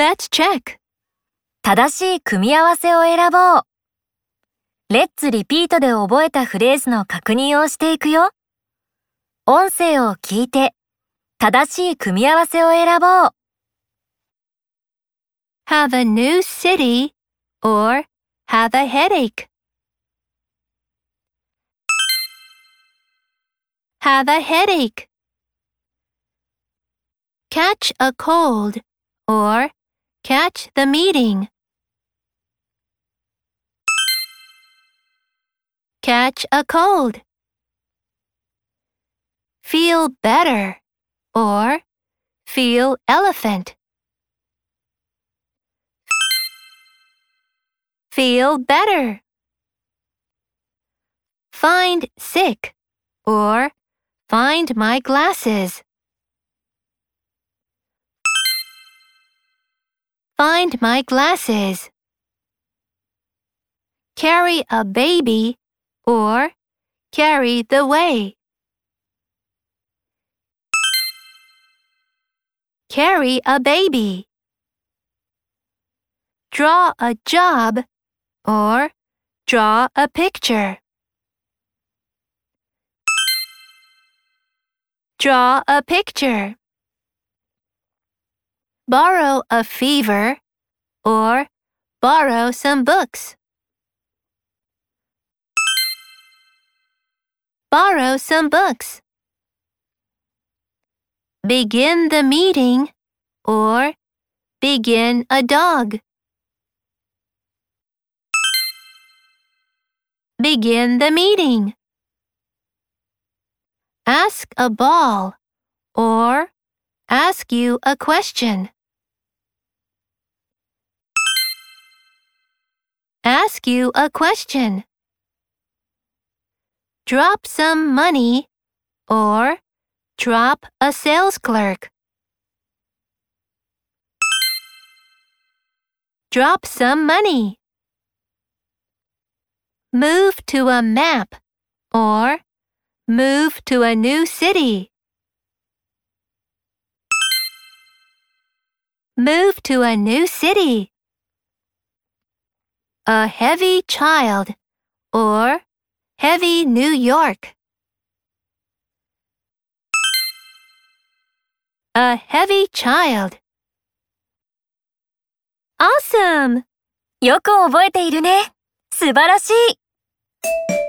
Let's check. 正しい組み合わせを選ぼう。レッツリピートで覚えたフレーズの確認をしていくよ。音声を聞いて、正しい組み合わせを選ぼう。Have a new city or have a headache. Have a headache. Catch a cold or catch the meeting. Catch a cold. Feel better or feel elephant. Feel better. Find sick or find my glasses. Find my glasses. Carry a baby or carry the way. Carry a baby. Draw a job or draw a picture. Draw a picture. Borrow a fever or borrow some books. Borrow some books. Begin the meeting or begin a dog. Begin the meeting. Ask a ball or ask you a question. Ask you a question. Drop some money or drop a sales clerk. Drop some money. Move to a map or move to a new city. Move to a new city. A heavy child or heavy New York. A heavy child. Awesome! よく覚えているね。素晴らしい。